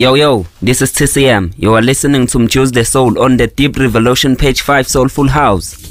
Yo, yo, this is TCM. You are listening to Mjuice the Soul on the Deep Revolution page 5 Soulful House.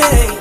day.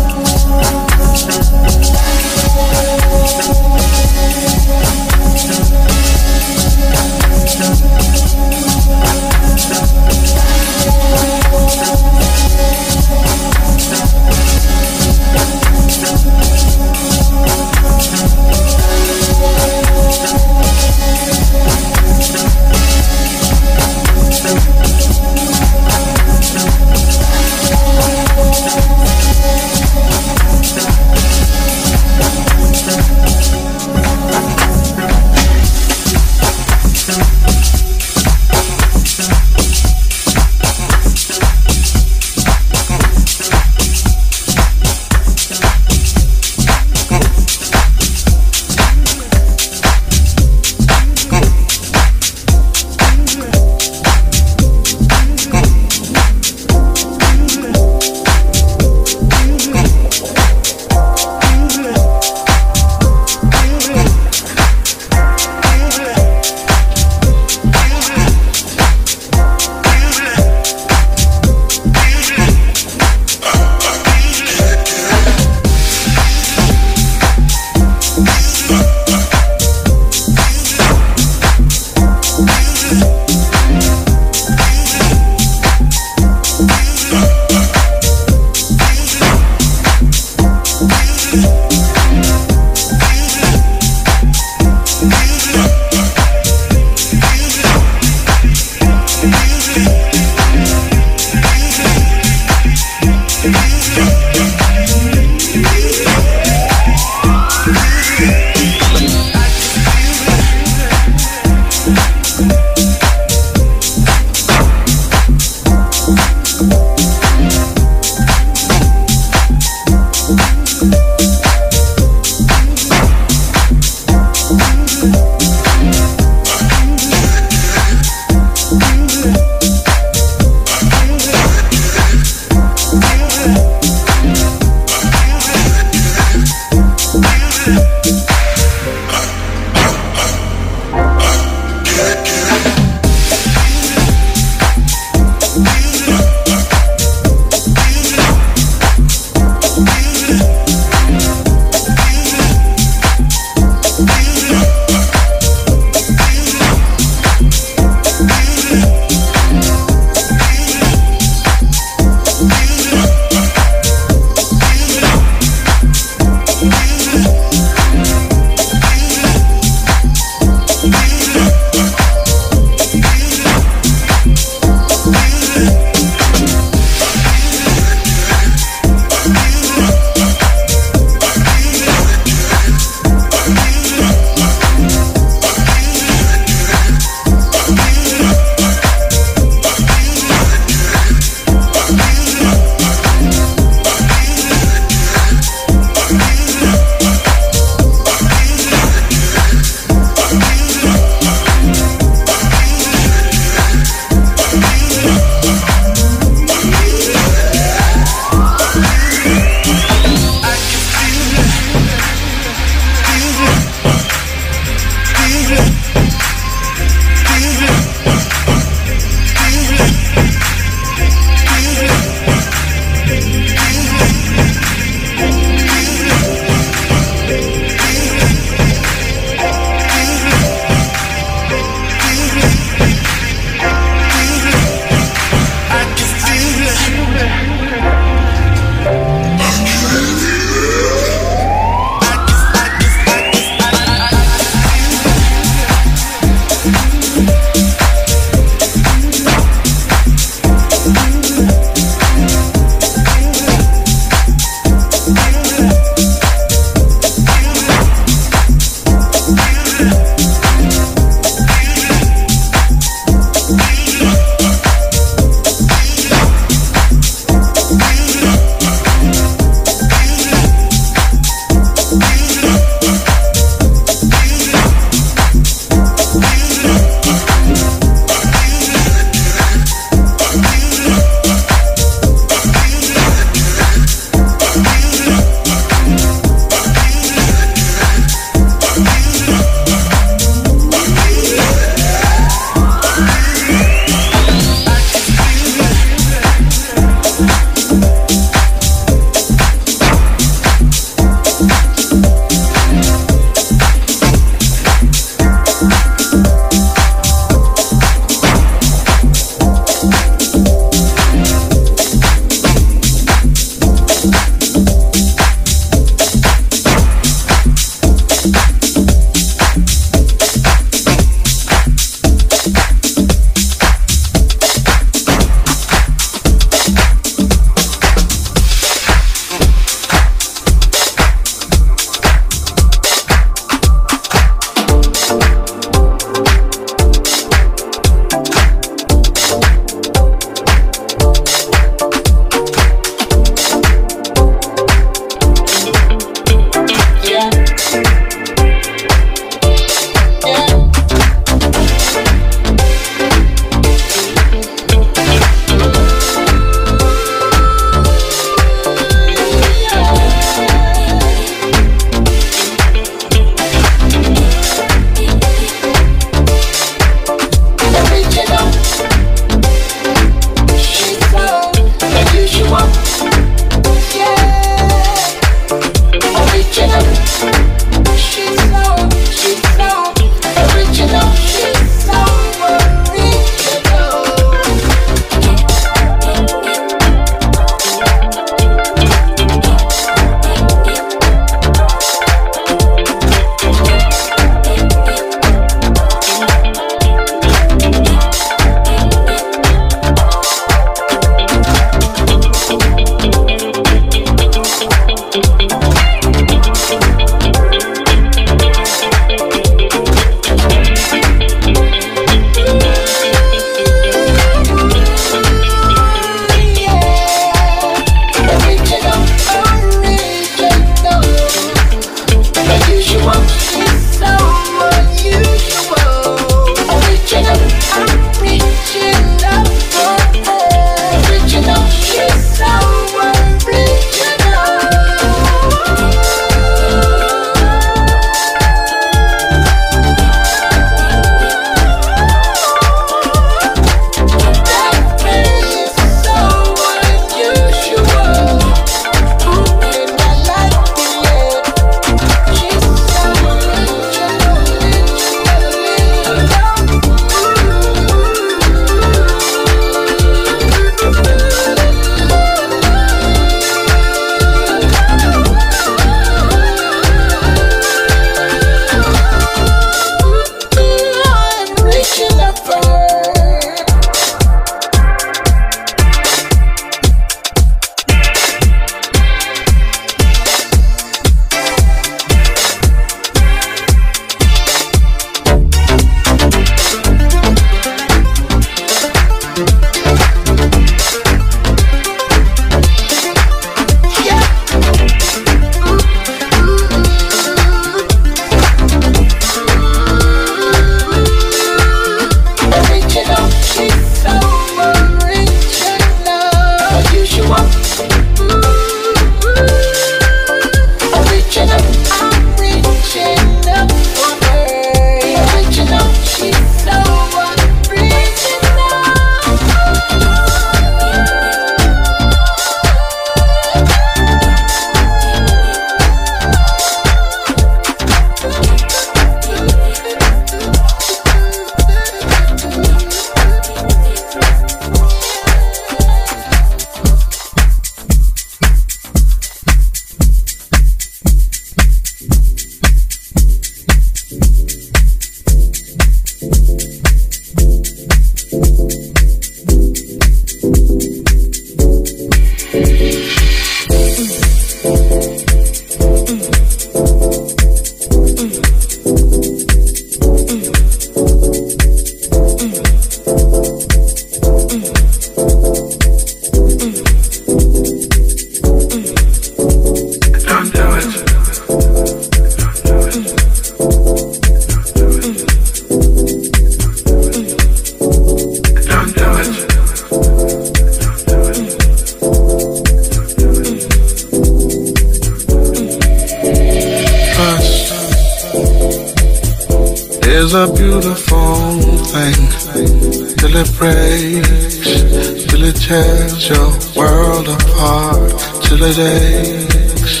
your world apart till it aches,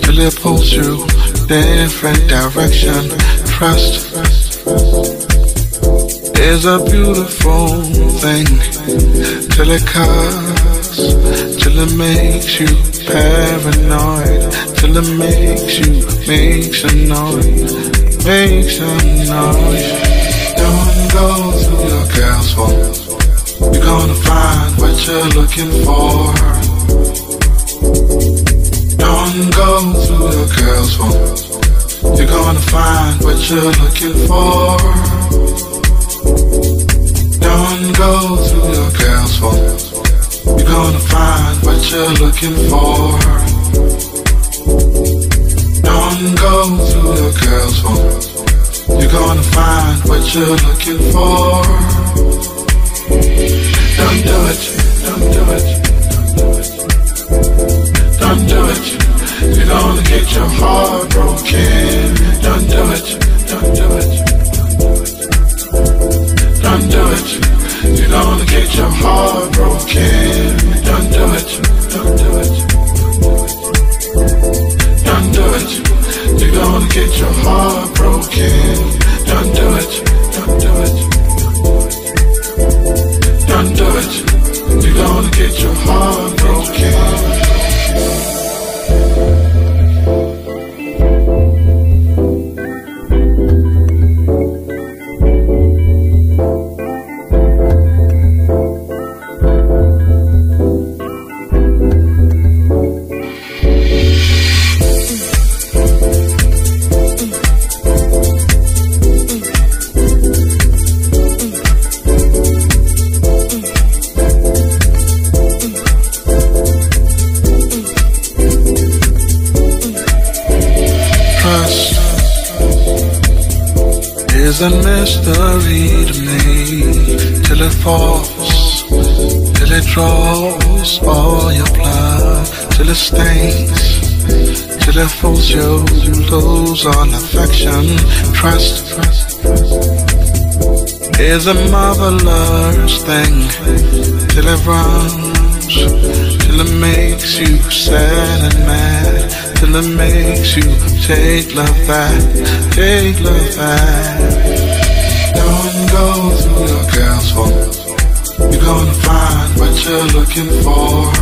till it pulls you different direction. Trust is a beautiful thing till it cuts, till it makes you paranoid, till it makes you makes a noise, Makes a noise. Don't go through your girl's phone. You're gonna find what you're looking for. Don't go through your girl's phone. You're gonna find what you're looking for. Don't go through your girl's phone. You're gonna find what you're looking for. Don't go through your girl's phone. You're gonna find what you're looking for. Don't do it, don't do it, don't do it. Don't do it. You're gonna get your heart broken. Don't do it, Is a marvelous thing till it runs, till it makes you sad and mad, till it makes you take love back, take love back. Don't go through your girl's phone. You're gonna find what you're looking for.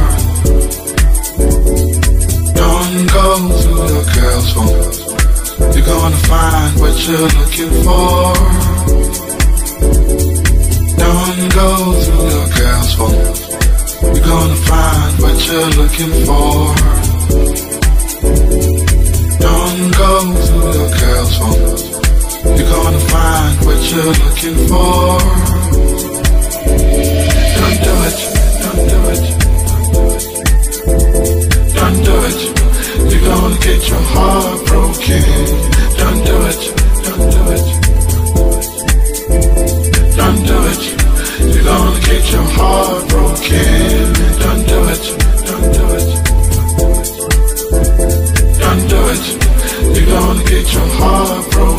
Don't go through your girl's phone. You're gonna find what you're looking for. Don't go through your girl's phone. You're gonna find what you're looking for. Don't go through your girl's phone. You're gonna find what you're looking for. Don't do it, don't do it, don't do it. You're gonna get your heart broken. Don't do it, don't do it, don't do it. Get your heart broken. Don't do it, don't do it, don't do it. You're gonna get your heart broken.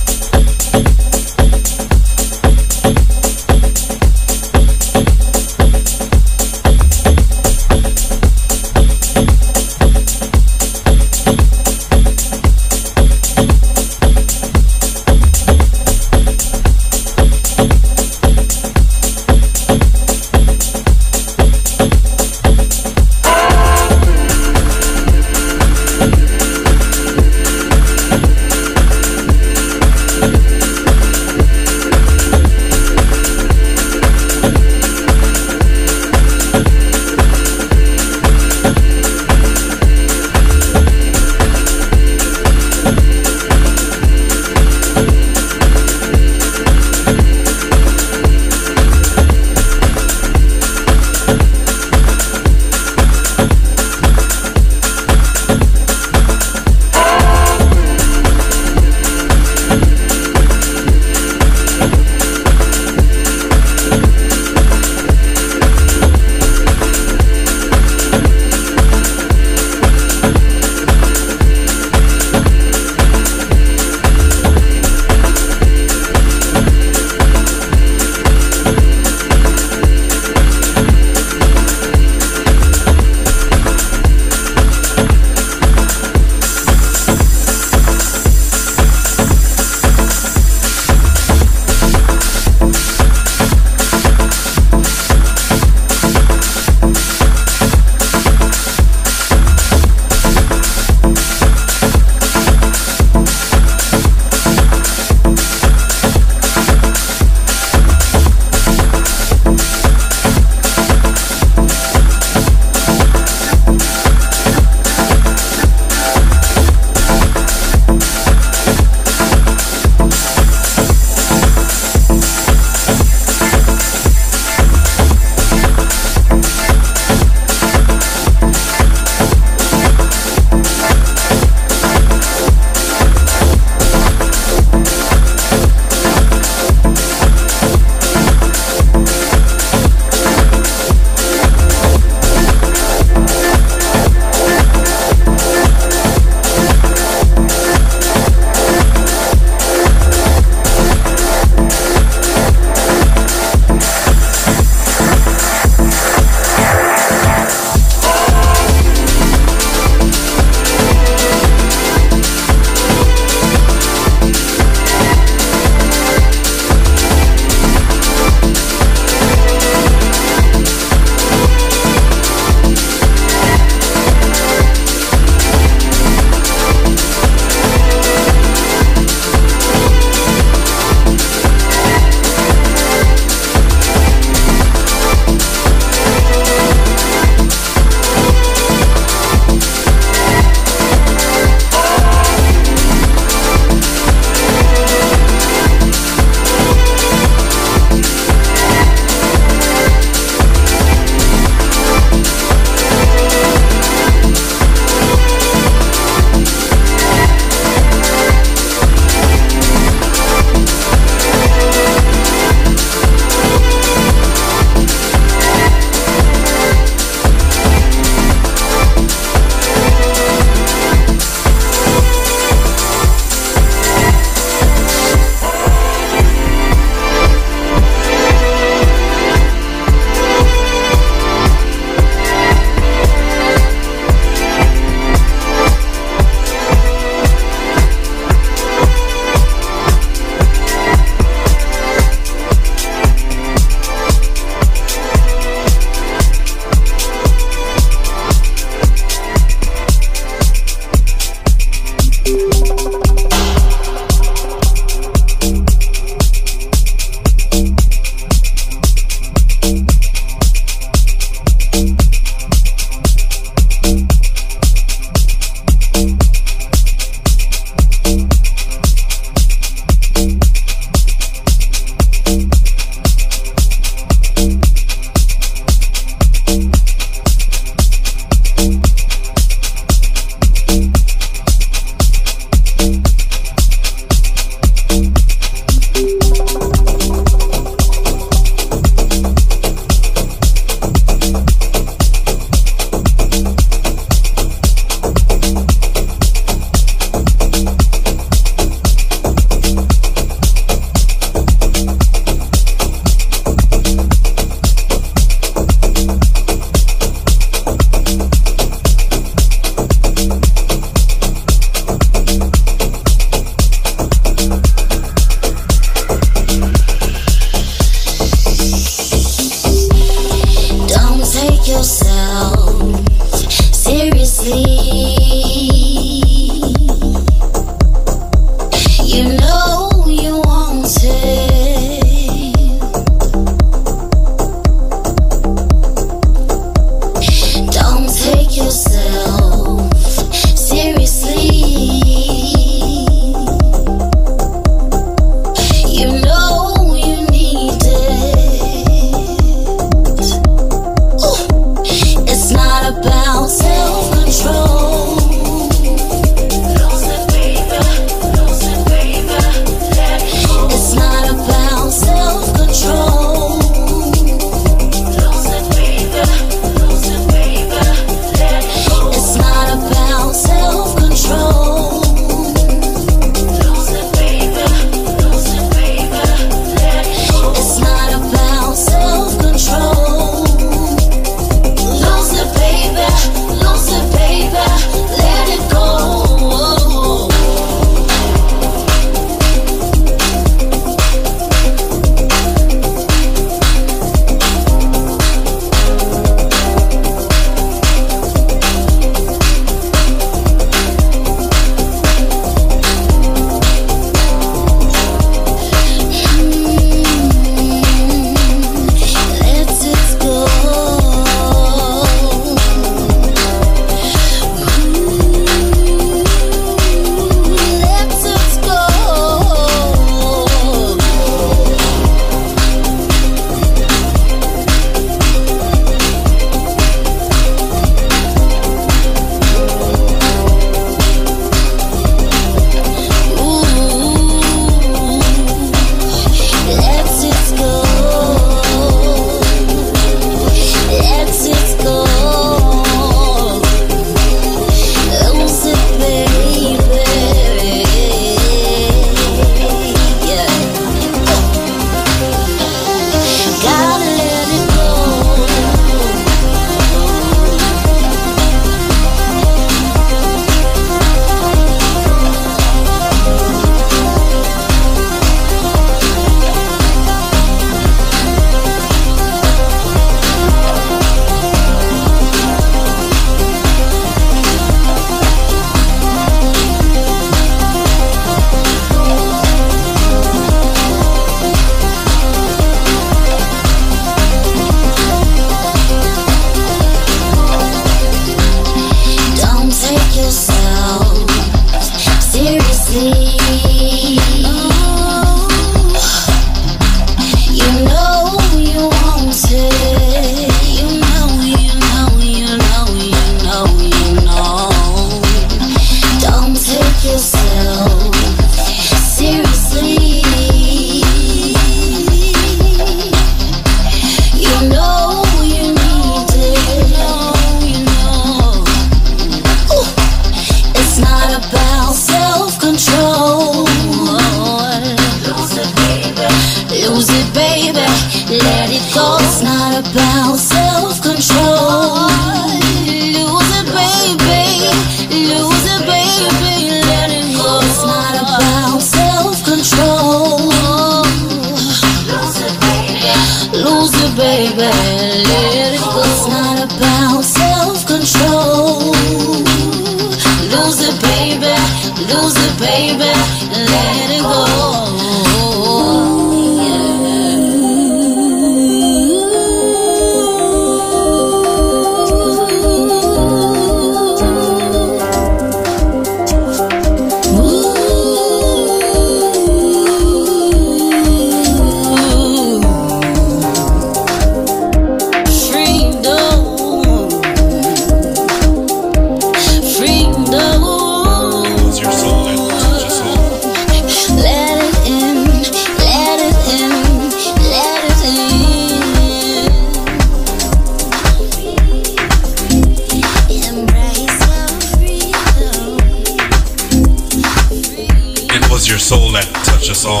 soul that touch us all.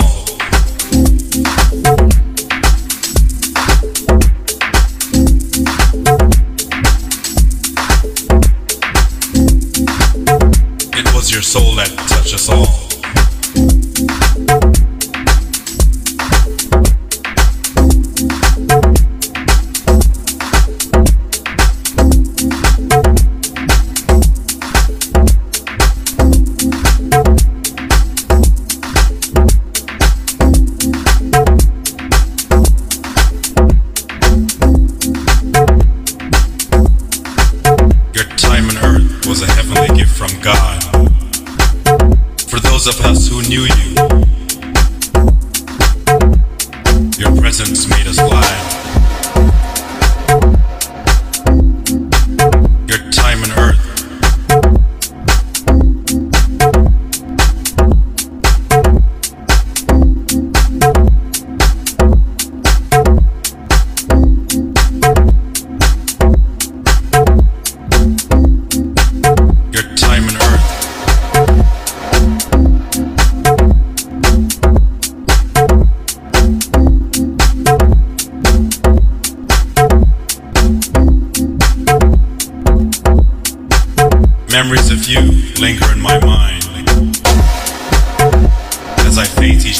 It was your soul that touched us all.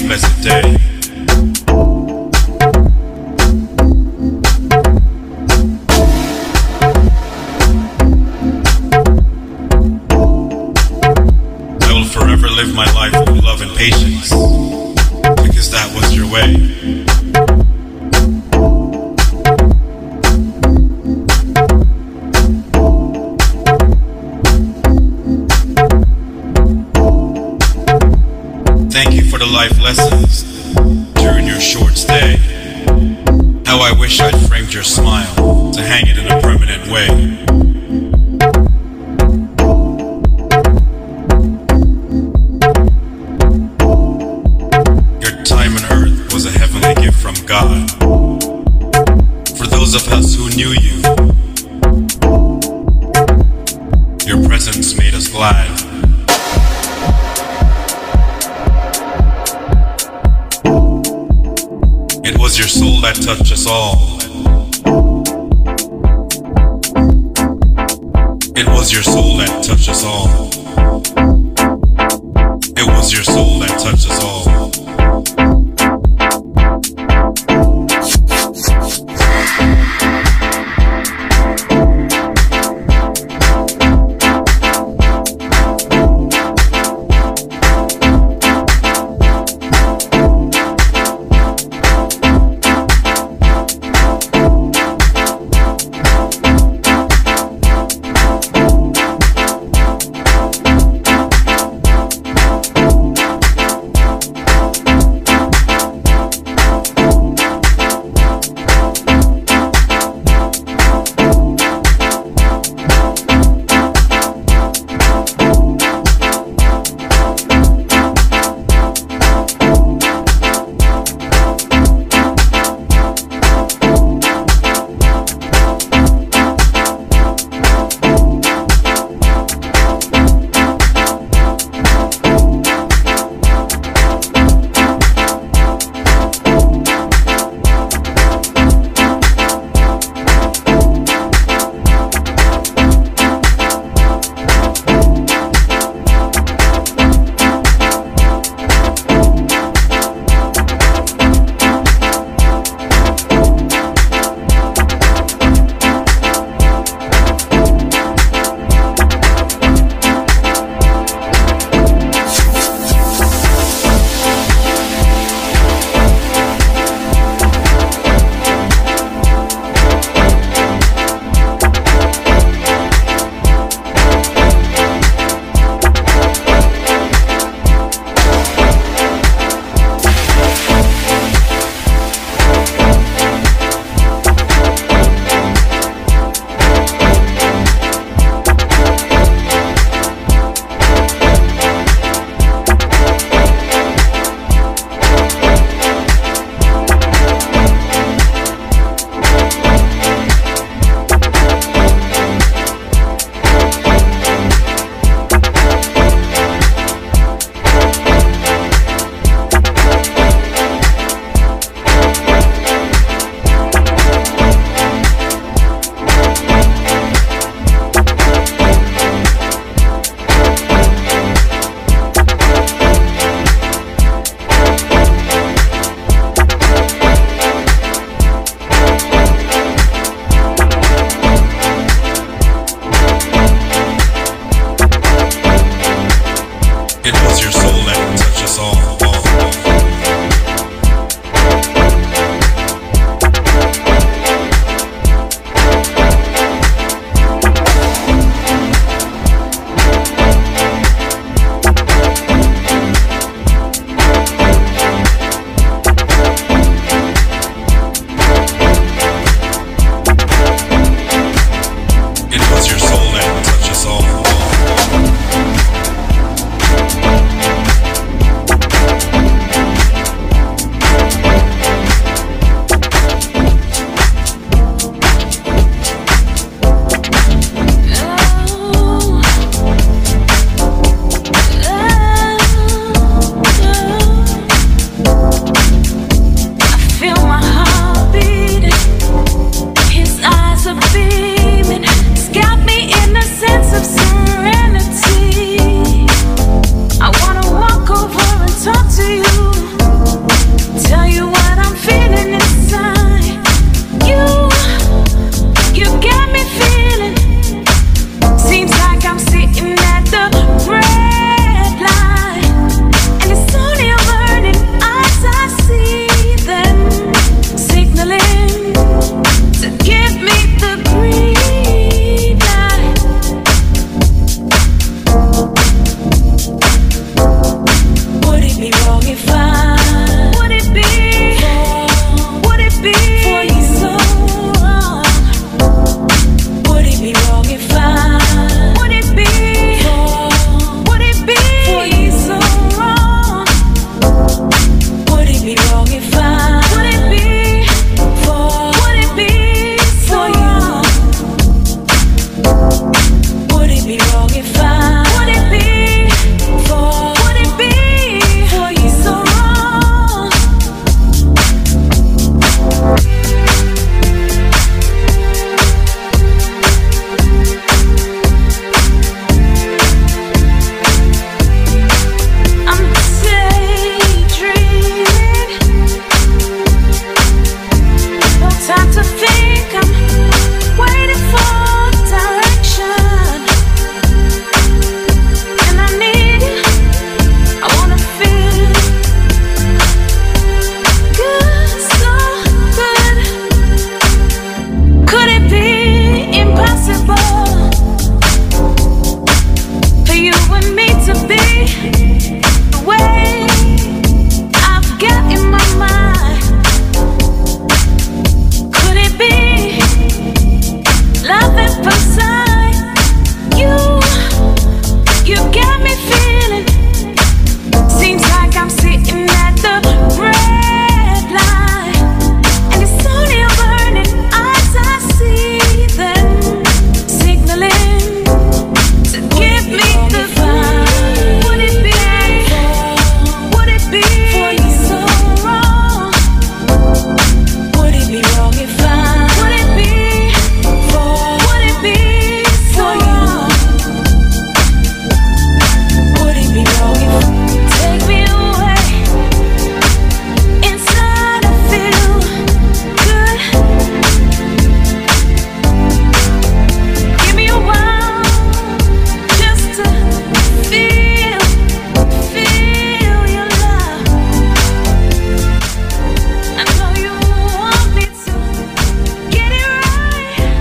Blessed day.